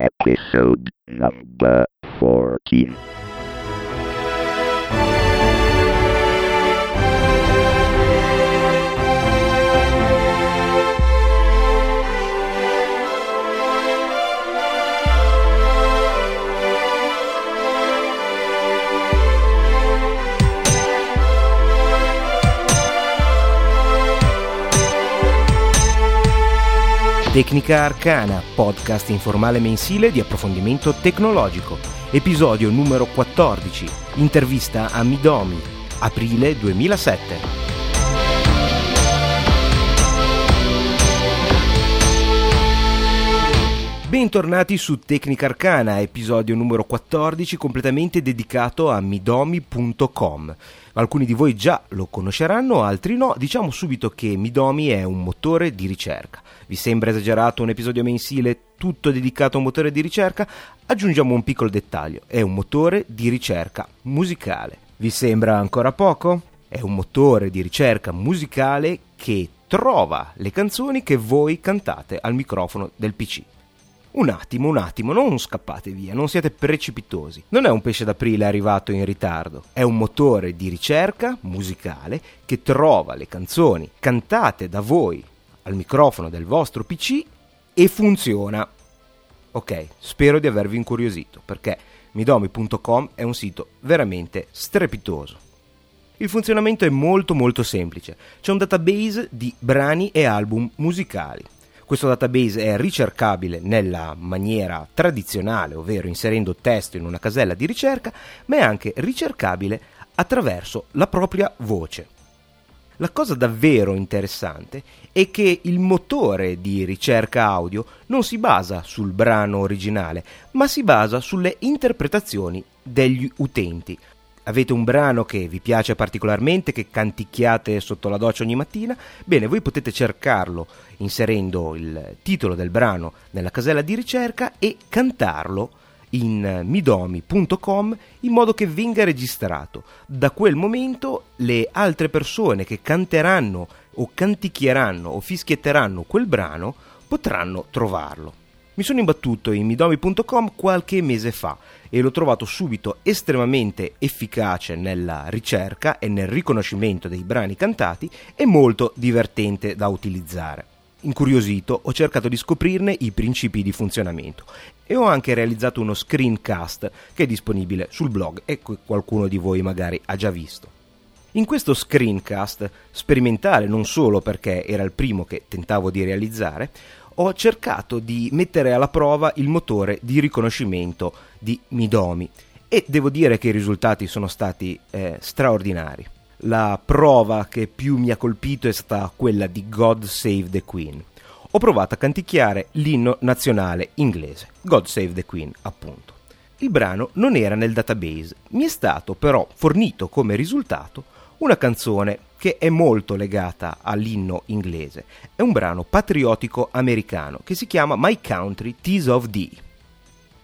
Episode number 14. Tecnica Arcana, podcast informale mensile di approfondimento tecnologico. Episodio numero 14. Intervista a Midomi, aprile 2007. Bentornati su Tecnica Arcana, episodio numero 14 completamente dedicato a midomi.com. Alcuni di voi già lo conosceranno, altri no. Diciamo subito che Midomi è un motore di ricerca. Vi sembra esagerato un episodio mensile tutto dedicato a un motore di ricerca? Aggiungiamo un piccolo dettaglio, è un motore di ricerca musicale. Vi sembra ancora poco? È un motore di ricerca musicale che trova le canzoni che voi cantate al microfono del PC. Un attimo, un attimo, non scappate via, non siete precipitosi. Non è un pesce d'aprile arrivato in ritardo, è un motore di ricerca musicale che trova le canzoni cantate da voi al microfono del vostro PC e funziona. Ok, spero di avervi incuriosito perché midomi.com è un sito veramente strepitoso. Il funzionamento è molto molto semplice. C'è un database di brani e album musicali. Questo database è ricercabile nella maniera tradizionale, ovvero inserendo testo in una casella di ricerca, ma è anche ricercabile attraverso la propria voce. La cosa davvero interessante è che il motore di ricerca audio non si basa sul brano originale, ma si basa sulle interpretazioni degli utenti, avete un brano che vi piace particolarmente, che canticchiate sotto la doccia ogni mattina, bene, voi potete cercarlo inserendo il titolo del brano nella casella di ricerca e cantarlo in midomi.com in modo che venga registrato. Da quel momento le altre persone che canteranno o canticchieranno o fischietteranno quel brano potranno trovarlo. Mi sono imbattuto in midomi.com qualche mese fa e l'ho trovato subito estremamente efficace nella ricerca e nel riconoscimento dei brani cantati e molto divertente da utilizzare. Incuriosito, ho cercato di scoprirne i principi di funzionamento e ho anche realizzato uno screencast che è disponibile sul blog e che qualcuno di voi magari ha già visto. In questo screencast, sperimentale non solo perché era il primo che tentavo di realizzare, ho cercato di mettere alla prova il motore di riconoscimento di Midomi e devo dire che i risultati sono stati eh, straordinari. La prova che più mi ha colpito è stata quella di God Save the Queen. Ho provato a canticchiare l'inno nazionale inglese, God Save the Queen, appunto. Il brano non era nel database, mi è stato però fornito come risultato una canzone che è molto legata all'inno inglese. È un brano patriottico americano che si chiama My Country Tease of Thee.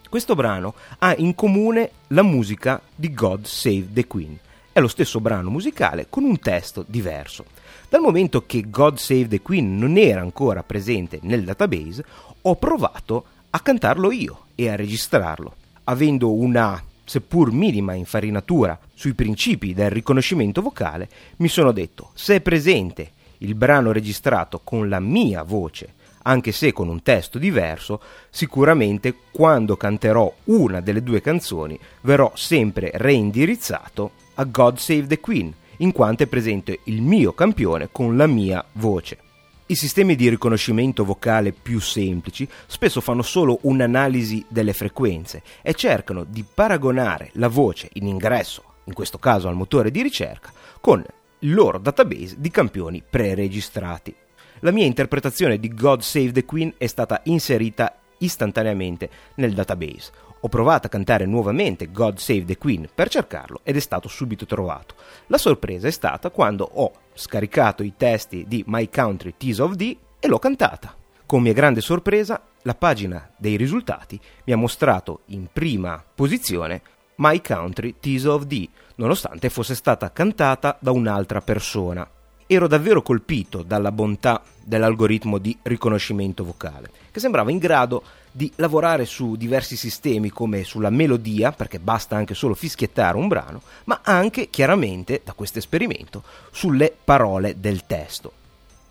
Questo brano ha in comune la musica di God Save the Queen. È lo stesso brano musicale con un testo diverso. Dal momento che God Save the Queen non era ancora presente nel database, ho provato a cantarlo io e a registrarlo. Avendo una seppur minima infarinatura sui principi del riconoscimento vocale, mi sono detto, se è presente il brano registrato con la mia voce, anche se con un testo diverso, sicuramente quando canterò una delle due canzoni verrò sempre reindirizzato a God Save the Queen, in quanto è presente il mio campione con la mia voce. I sistemi di riconoscimento vocale più semplici spesso fanno solo un'analisi delle frequenze e cercano di paragonare la voce in ingresso, in questo caso al motore di ricerca, con il loro database di campioni preregistrati. La mia interpretazione di God Save the Queen è stata inserita istantaneamente nel database. Ho provato a cantare nuovamente God Save the Queen per cercarlo ed è stato subito trovato. La sorpresa è stata quando ho scaricato i testi di My Country Tease of Thee e l'ho cantata. Con mia grande sorpresa, la pagina dei risultati mi ha mostrato in prima posizione My Country Tease of Thee, nonostante fosse stata cantata da un'altra persona. Ero davvero colpito dalla bontà dell'algoritmo di riconoscimento vocale, che sembrava in grado di lavorare su diversi sistemi come sulla melodia, perché basta anche solo fischiettare un brano, ma anche chiaramente da questo esperimento sulle parole del testo.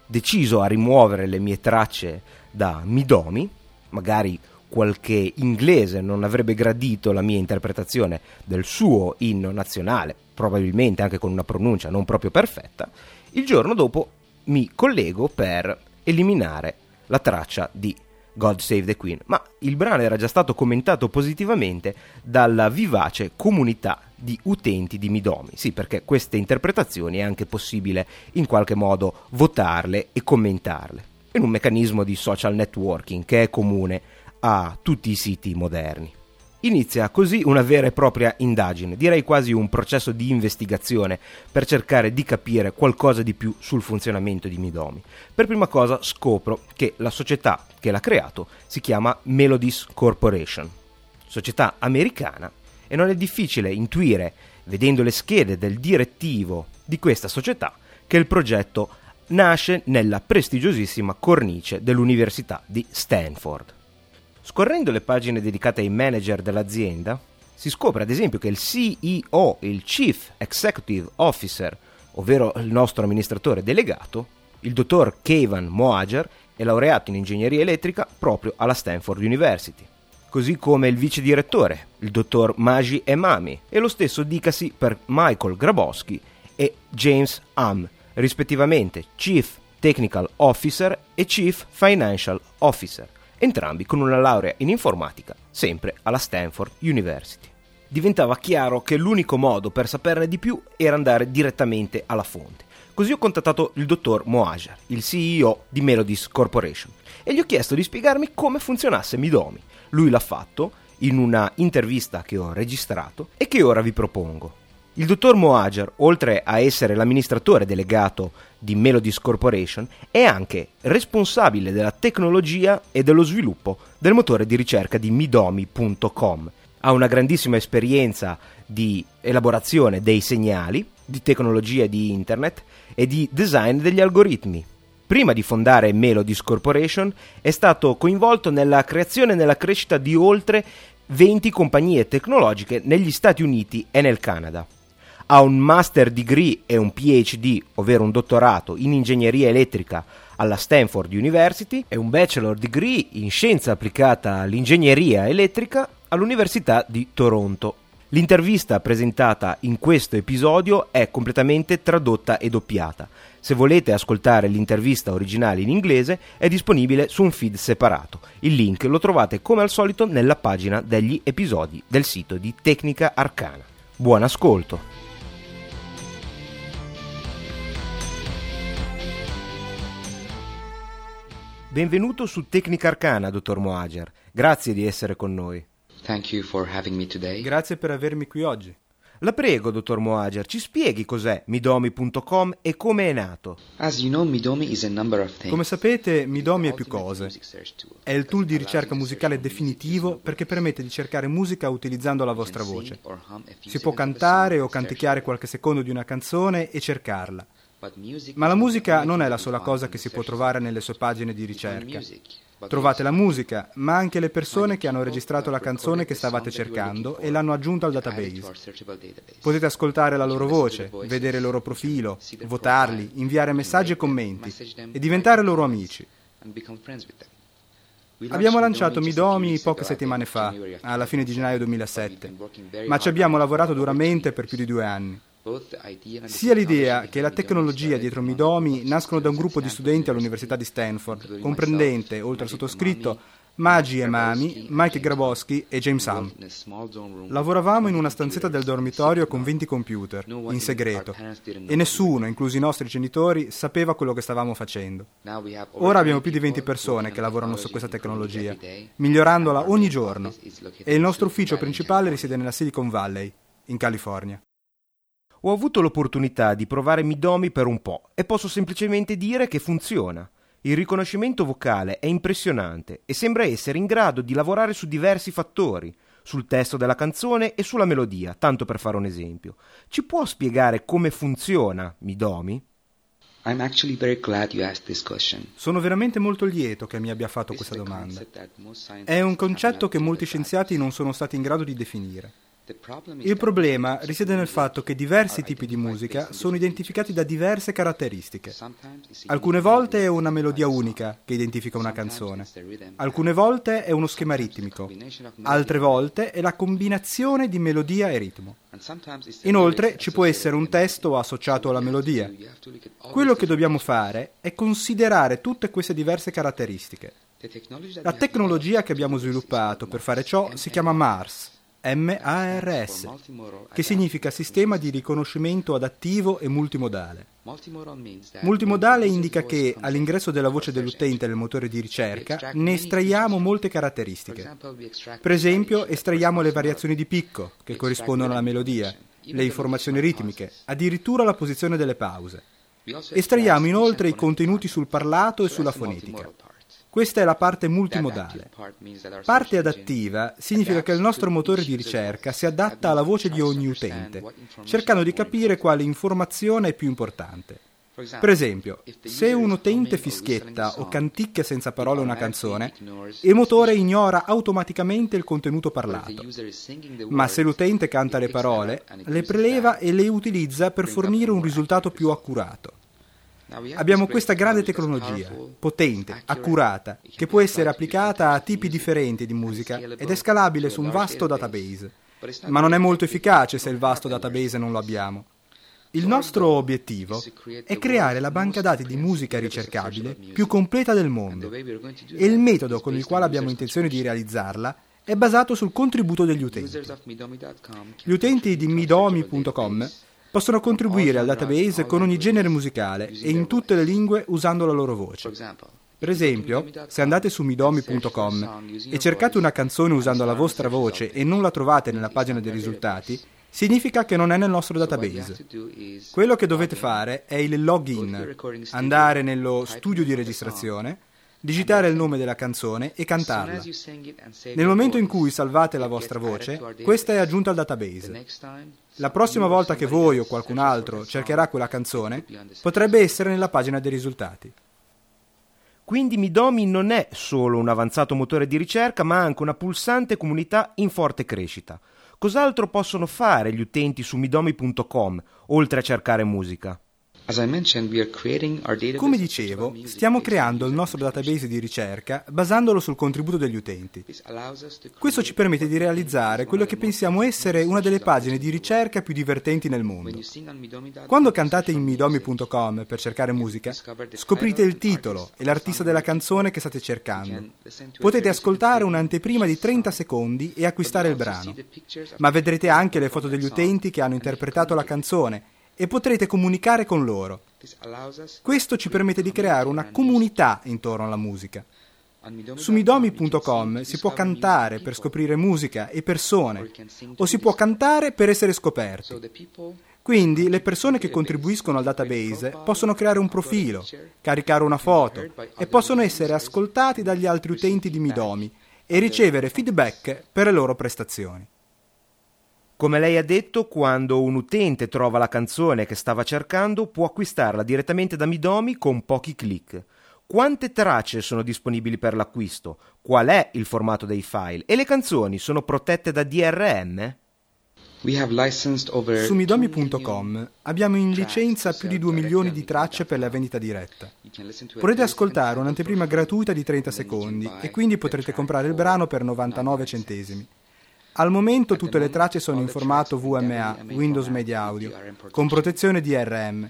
Deciso a rimuovere le mie tracce da Midomi, magari qualche inglese non avrebbe gradito la mia interpretazione del suo inno nazionale, probabilmente anche con una pronuncia non proprio perfetta, il giorno dopo mi collego per eliminare la traccia di God Save the Queen, ma il brano era già stato commentato positivamente dalla vivace comunità di utenti di Midomi. Sì, perché queste interpretazioni è anche possibile in qualche modo votarle e commentarle, in un meccanismo di social networking che è comune a tutti i siti moderni. Inizia così una vera e propria indagine, direi quasi un processo di investigazione per cercare di capire qualcosa di più sul funzionamento di Midomi. Per prima cosa scopro che la società che l'ha creato si chiama Melodies Corporation, società americana, e non è difficile intuire, vedendo le schede del direttivo di questa società, che il progetto nasce nella prestigiosissima cornice dell'Università di Stanford. Scorrendo le pagine dedicate ai manager dell'azienda, si scopre ad esempio che il CEO, il Chief Executive Officer, ovvero il nostro amministratore delegato, il dottor Kevan Moager, è laureato in ingegneria elettrica proprio alla Stanford University. Così come il vice direttore, il dottor Maji Emami, e lo stesso dicasi per Michael Grabowski e James Am, rispettivamente Chief Technical Officer e Chief Financial Officer entrambi con una laurea in informatica, sempre alla Stanford University. Diventava chiaro che l'unico modo per saperne di più era andare direttamente alla fonte. Così ho contattato il dottor Moajar, il CEO di Melodies Corporation, e gli ho chiesto di spiegarmi come funzionasse Midomi. Lui l'ha fatto in una intervista che ho registrato e che ora vi propongo. Il dottor Moager, oltre a essere l'amministratore delegato di Melodies Corporation, è anche responsabile della tecnologia e dello sviluppo del motore di ricerca di midomi.com. Ha una grandissima esperienza di elaborazione dei segnali, di tecnologia di internet e di design degli algoritmi. Prima di fondare Melodies Corporation è stato coinvolto nella creazione e nella crescita di oltre 20 compagnie tecnologiche negli Stati Uniti e nel Canada ha un master degree e un PhD, ovvero un dottorato in ingegneria elettrica alla Stanford University e un bachelor degree in scienza applicata all'ingegneria elettrica all'Università di Toronto. L'intervista presentata in questo episodio è completamente tradotta e doppiata. Se volete ascoltare l'intervista originale in inglese è disponibile su un feed separato. Il link lo trovate come al solito nella pagina degli episodi del sito di Tecnica Arcana. Buon ascolto! Benvenuto su Tecnica Arcana, dottor Moager. Grazie di essere con noi. Grazie per avermi qui oggi. La prego, dottor Moager, ci spieghi cos'è Midomi.com e come è nato. Come sapete, Midomi è più cose. È il tool di ricerca musicale definitivo perché permette di cercare musica utilizzando la vostra voce. Si può cantare o canticchiare qualche secondo di una canzone e cercarla. Ma la musica non è la sola cosa che si può trovare nelle sue pagine di ricerca. Trovate la musica, ma anche le persone che hanno registrato la canzone che stavate cercando e l'hanno aggiunta al database. Potete ascoltare la loro voce, vedere il loro profilo, votarli, inviare messaggi e commenti e diventare loro amici. Abbiamo lanciato Midomi poche settimane fa, alla fine di gennaio 2007, ma ci abbiamo lavorato duramente per più di due anni. Sia l'idea che la tecnologia dietro Midomi nascono da un gruppo di studenti all'Università di Stanford, comprendente, oltre al sottoscritto, Magi e Mami, Mike Grabowski e James Ham. Lavoravamo in una stanzetta del dormitorio con 20 computer, in segreto, e nessuno, inclusi i nostri genitori, sapeva quello che stavamo facendo. Ora abbiamo più di 20 persone che lavorano su questa tecnologia, migliorandola ogni giorno, e il nostro ufficio principale risiede nella Silicon Valley, in California. Ho avuto l'opportunità di provare Midomi per un po' e posso semplicemente dire che funziona. Il riconoscimento vocale è impressionante e sembra essere in grado di lavorare su diversi fattori, sul testo della canzone e sulla melodia, tanto per fare un esempio. Ci può spiegare come funziona Midomi? Sono veramente molto lieto che mi abbia fatto questa domanda. È un concetto che molti scienziati non sono stati in grado di definire. Il problema risiede nel fatto che diversi tipi di musica sono identificati da diverse caratteristiche. Alcune volte è una melodia unica che identifica una canzone, alcune volte è uno schema ritmico, altre volte è la combinazione di melodia e ritmo. Inoltre ci può essere un testo associato alla melodia. Quello che dobbiamo fare è considerare tutte queste diverse caratteristiche. La tecnologia che abbiamo sviluppato per fare ciò si chiama MARS MARS, che significa sistema di riconoscimento adattivo e multimodale. Multimodale indica che all'ingresso della voce dell'utente nel motore di ricerca ne estraiamo molte caratteristiche. Per esempio, estraiamo le variazioni di picco che corrispondono alla melodia, le informazioni ritmiche, addirittura la posizione delle pause. Estraiamo inoltre i contenuti sul parlato e sulla fonetica. Questa è la parte multimodale. Parte adattiva significa che il nostro motore di ricerca si adatta alla voce di ogni utente, cercando di capire quale informazione è più importante. Per esempio, se un utente fischietta o canticchia senza parole una canzone, il motore ignora automaticamente il contenuto parlato. Ma se l'utente canta le parole, le preleva e le utilizza per fornire un risultato più accurato. Abbiamo questa grande tecnologia, potente, accurata, che può essere applicata a tipi differenti di musica ed è scalabile su un vasto database. Ma non è molto efficace se il vasto database non lo abbiamo. Il nostro obiettivo è creare la banca dati di musica ricercabile più completa del mondo e il metodo con il quale abbiamo intenzione di realizzarla è basato sul contributo degli utenti. Gli utenti di midomi.com possono contribuire al database con ogni genere musicale e in tutte le lingue usando la loro voce. Per esempio, se andate su midomi.com e cercate una canzone usando la vostra voce e non la trovate nella pagina dei risultati, significa che non è nel nostro database. Quello che dovete fare è il login, andare nello studio di registrazione, digitare il nome della canzone e cantarla. Nel momento in cui salvate la vostra voce, questa è aggiunta al database. La prossima volta che voi o qualcun altro cercherà quella canzone, potrebbe essere nella pagina dei risultati. Quindi Midomi non è solo un avanzato motore di ricerca, ma anche una pulsante comunità in forte crescita. Cos'altro possono fare gli utenti su midomi.com, oltre a cercare musica? Come dicevo, stiamo creando il nostro database di ricerca basandolo sul contributo degli utenti. Questo ci permette di realizzare quello che pensiamo essere una delle pagine di ricerca più divertenti nel mondo. Quando cantate in midomi.com per cercare musica, scoprite il titolo e l'artista della canzone che state cercando. Potete ascoltare un'anteprima di 30 secondi e acquistare il brano, ma vedrete anche le foto degli utenti che hanno interpretato la canzone e potrete comunicare con loro. Questo ci permette di creare una comunità intorno alla musica. Su midomi.com si può cantare per scoprire musica e persone, o si può cantare per essere scoperti. Quindi le persone che contribuiscono al database possono creare un profilo, caricare una foto e possono essere ascoltati dagli altri utenti di Midomi e ricevere feedback per le loro prestazioni. Come lei ha detto, quando un utente trova la canzone che stava cercando, può acquistarla direttamente da Midomi con pochi clic. Quante tracce sono disponibili per l'acquisto? Qual è il formato dei file? E le canzoni sono protette da DRM? Su midomi.com abbiamo in licenza più di 2 milioni di tracce per la vendita diretta. Potrete ascoltare un'anteprima gratuita di 30 secondi e quindi potrete comprare il brano per 99 centesimi. Al momento tutte le tracce sono in formato VMA, Windows Media Audio, con protezione DRM,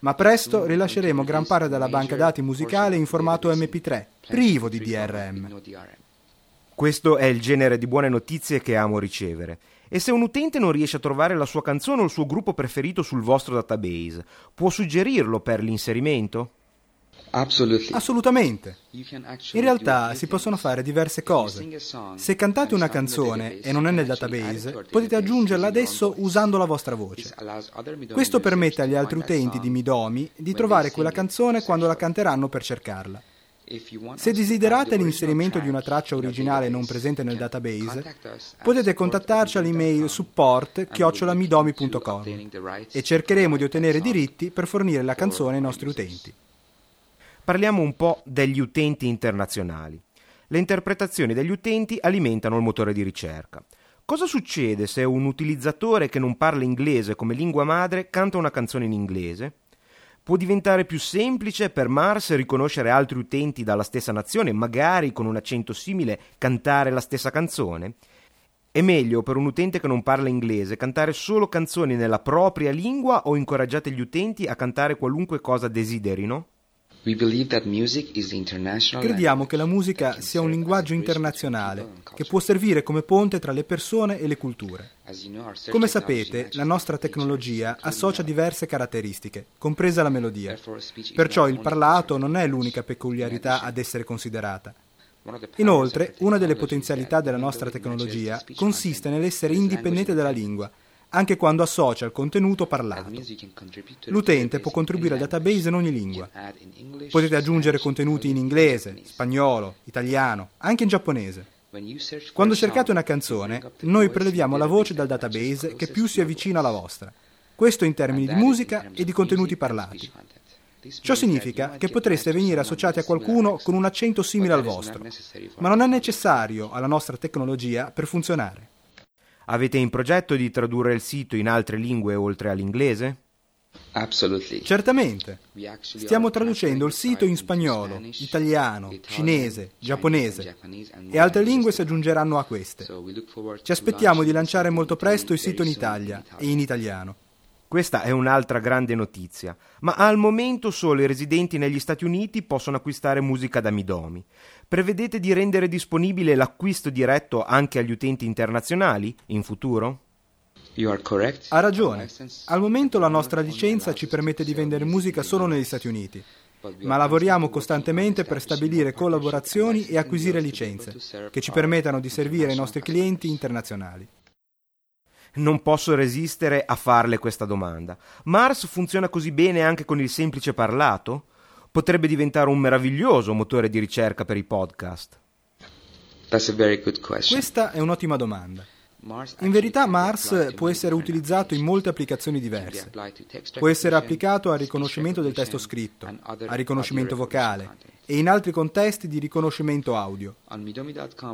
ma presto rilasceremo gran parte della banca dati musicale in formato MP3, privo di DRM. Questo è il genere di buone notizie che amo ricevere. E se un utente non riesce a trovare la sua canzone o il suo gruppo preferito sul vostro database, può suggerirlo per l'inserimento? Assolutamente. In realtà si possono fare diverse cose. Se cantate una canzone e non è nel database, potete aggiungerla adesso usando la vostra voce. Questo permette agli altri utenti di Midomi di trovare quella canzone quando la canteranno per cercarla. Se desiderate l'inserimento di una traccia originale non presente nel database, potete contattarci all'email support-midomi.com e cercheremo di ottenere diritti per fornire la canzone ai nostri utenti. Parliamo un po' degli utenti internazionali. Le interpretazioni degli utenti alimentano il motore di ricerca. Cosa succede se un utilizzatore che non parla inglese come lingua madre canta una canzone in inglese? Può diventare più semplice per Mars riconoscere altri utenti dalla stessa nazione, magari con un accento simile, cantare la stessa canzone? È meglio per un utente che non parla inglese cantare solo canzoni nella propria lingua o incoraggiate gli utenti a cantare qualunque cosa desiderino? Crediamo che la musica sia un linguaggio internazionale che può servire come ponte tra le persone e le culture. Come sapete, la nostra tecnologia associa diverse caratteristiche, compresa la melodia. Perciò il parlato non è l'unica peculiarità ad essere considerata. Inoltre, una delle potenzialità della nostra tecnologia consiste nell'essere indipendente dalla lingua anche quando associa il contenuto parlato. L'utente può contribuire al database in ogni lingua. Potete aggiungere contenuti in inglese, spagnolo, italiano, anche in giapponese. Quando cercate una canzone, noi preleviamo la voce dal database che più si avvicina alla vostra. Questo in termini di musica e di contenuti parlati. Ciò significa che potreste venire associati a qualcuno con un accento simile al vostro, ma non è necessario alla nostra tecnologia per funzionare. Avete in progetto di tradurre il sito in altre lingue oltre all'inglese? Certamente. Stiamo traducendo il sito in spagnolo, italiano, cinese, giapponese e altre lingue si aggiungeranno a queste. Ci aspettiamo di lanciare molto presto il sito in Italia e in italiano. Questa è un'altra grande notizia, ma al momento solo i residenti negli Stati Uniti possono acquistare musica da Midomi. Prevedete di rendere disponibile l'acquisto diretto anche agli utenti internazionali in futuro? Ha ragione. Al momento la nostra licenza ci permette di vendere musica solo negli Stati Uniti, ma lavoriamo costantemente per stabilire collaborazioni e acquisire licenze che ci permettano di servire i nostri clienti internazionali non posso resistere a farle questa domanda. Mars funziona così bene anche con il semplice parlato? Potrebbe diventare un meraviglioso motore di ricerca per i podcast. Questa è un'ottima domanda. In verità Mars può essere utilizzato in molte applicazioni diverse. Può essere applicato al riconoscimento del testo scritto, al riconoscimento vocale e in altri contesti di riconoscimento audio.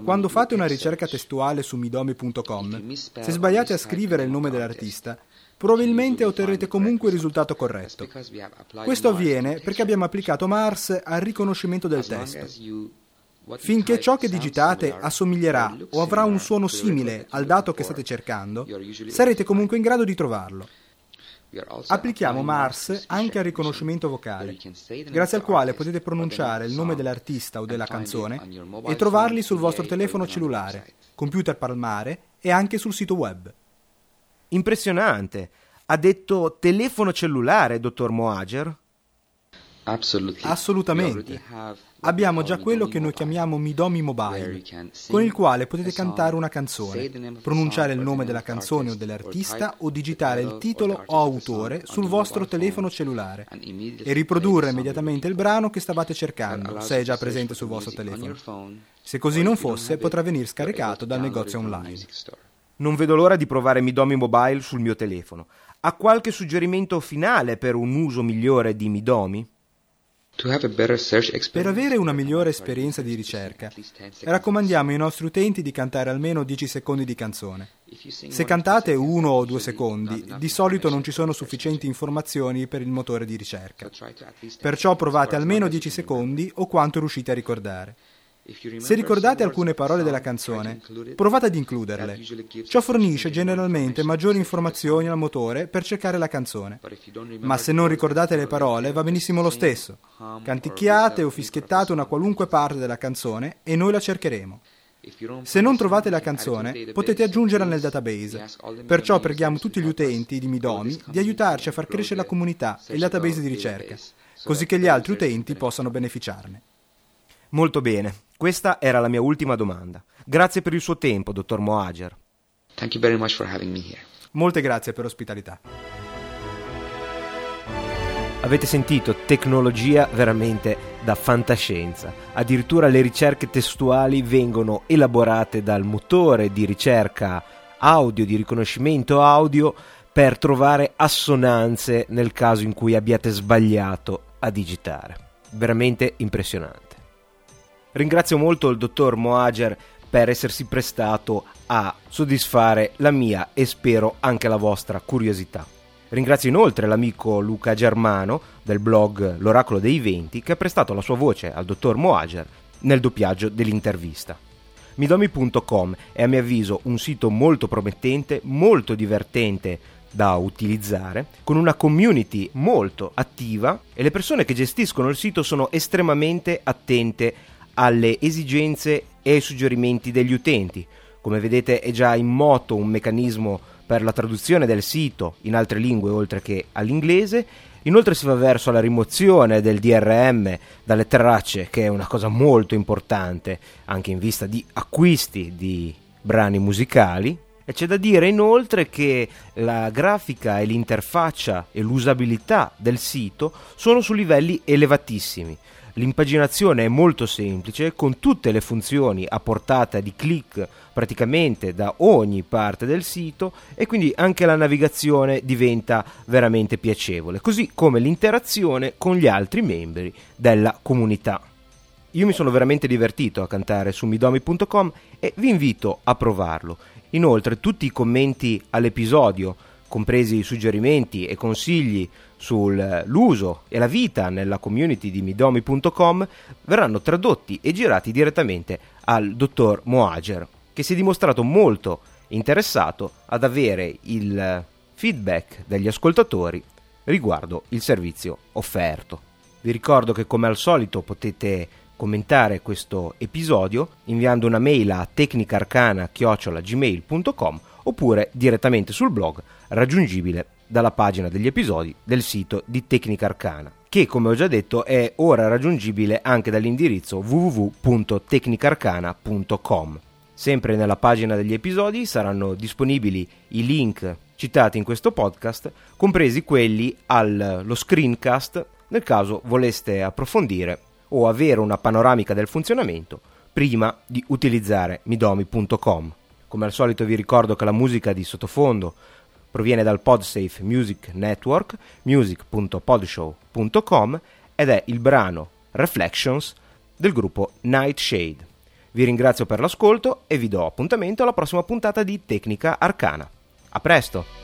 Quando fate una ricerca testuale su midomi.com, se sbagliate a scrivere il nome dell'artista, probabilmente otterrete comunque il risultato corretto. Questo avviene perché abbiamo applicato Mars al riconoscimento del testo. Finché ciò che digitate assomiglierà o avrà un suono simile al dato che state cercando, sarete comunque in grado di trovarlo. Applichiamo Mars anche al riconoscimento vocale, grazie al quale potete pronunciare il nome dell'artista o della canzone e trovarli sul vostro telefono cellulare, computer palmare e anche sul sito web. Impressionante! Ha detto telefono cellulare, dottor Moager? Assolutamente. Abbiamo già quello che noi chiamiamo Midomi Mobile, con il quale potete cantare una canzone, pronunciare il nome della canzone o dell'artista o digitare il titolo o autore sul vostro telefono cellulare e riprodurre immediatamente il brano che stavate cercando, se è già presente sul vostro telefono. Se così non fosse, potrà venire scaricato dal negozio online. Non vedo l'ora di provare Midomi Mobile sul mio telefono. Ha qualche suggerimento finale per un uso migliore di Midomi? Per avere una migliore esperienza di ricerca, raccomandiamo ai nostri utenti di cantare almeno 10 secondi di canzone. Se cantate uno o due secondi, di solito non ci sono sufficienti informazioni per il motore di ricerca. Perciò provate almeno 10 secondi o quanto riuscite a ricordare. Se ricordate alcune parole della canzone, provate ad includerle. Ciò fornisce generalmente maggiori informazioni al motore per cercare la canzone. Ma se non ricordate le parole, va benissimo lo stesso. Canticchiate o fischiettate una qualunque parte della canzone e noi la cercheremo. Se non trovate la canzone, potete aggiungerla nel database. Perciò preghiamo tutti gli utenti di Midomi di aiutarci a far crescere la comunità e il database di ricerca, così che gli altri utenti possano beneficiarne. Molto bene, questa era la mia ultima domanda. Grazie per il suo tempo, dottor Moager. Molte grazie per l'ospitalità. Avete sentito tecnologia veramente da fantascienza. Addirittura le ricerche testuali vengono elaborate dal motore di ricerca audio, di riconoscimento audio, per trovare assonanze nel caso in cui abbiate sbagliato a digitare. Veramente impressionante. Ringrazio molto il dottor Moager per essersi prestato a soddisfare la mia e spero anche la vostra curiosità. Ringrazio inoltre l'amico Luca Germano del blog L'Oracolo dei Venti che ha prestato la sua voce al dottor Moager nel doppiaggio dell'intervista. Midomi.com è a mio avviso un sito molto promettente, molto divertente da utilizzare, con una community molto attiva e le persone che gestiscono il sito sono estremamente attente alle esigenze e ai suggerimenti degli utenti. Come vedete è già in moto un meccanismo per la traduzione del sito in altre lingue oltre che all'inglese. Inoltre si va verso la rimozione del DRM dalle tracce, che è una cosa molto importante anche in vista di acquisti di brani musicali. E c'è da dire inoltre che la grafica e l'interfaccia e l'usabilità del sito sono su livelli elevatissimi. L'impaginazione è molto semplice, con tutte le funzioni a portata di clic praticamente da ogni parte del sito e quindi anche la navigazione diventa veramente piacevole, così come l'interazione con gli altri membri della comunità. Io mi sono veramente divertito a cantare su midomi.com e vi invito a provarlo. Inoltre tutti i commenti all'episodio, compresi suggerimenti e consigli sull'uso e la vita nella community di midomi.com verranno tradotti e girati direttamente al dottor Moager, che si è dimostrato molto interessato ad avere il feedback degli ascoltatori riguardo il servizio offerto. Vi ricordo che come al solito potete commentare questo episodio inviando una mail a tecnicarcana-gmail.com oppure direttamente sul blog raggiungibile dalla pagina degli episodi del sito di Tecnica Arcana, che come ho già detto è ora raggiungibile anche dall'indirizzo www.tecnicarcana.com. Sempre nella pagina degli episodi saranno disponibili i link citati in questo podcast, compresi quelli allo screencast nel caso voleste approfondire o avere una panoramica del funzionamento prima di utilizzare midomi.com. Come al solito vi ricordo che la musica di sottofondo proviene dal PodSafe Music Network, music.podshow.com ed è il brano Reflections del gruppo Nightshade. Vi ringrazio per l'ascolto e vi do appuntamento alla prossima puntata di Tecnica Arcana. A presto!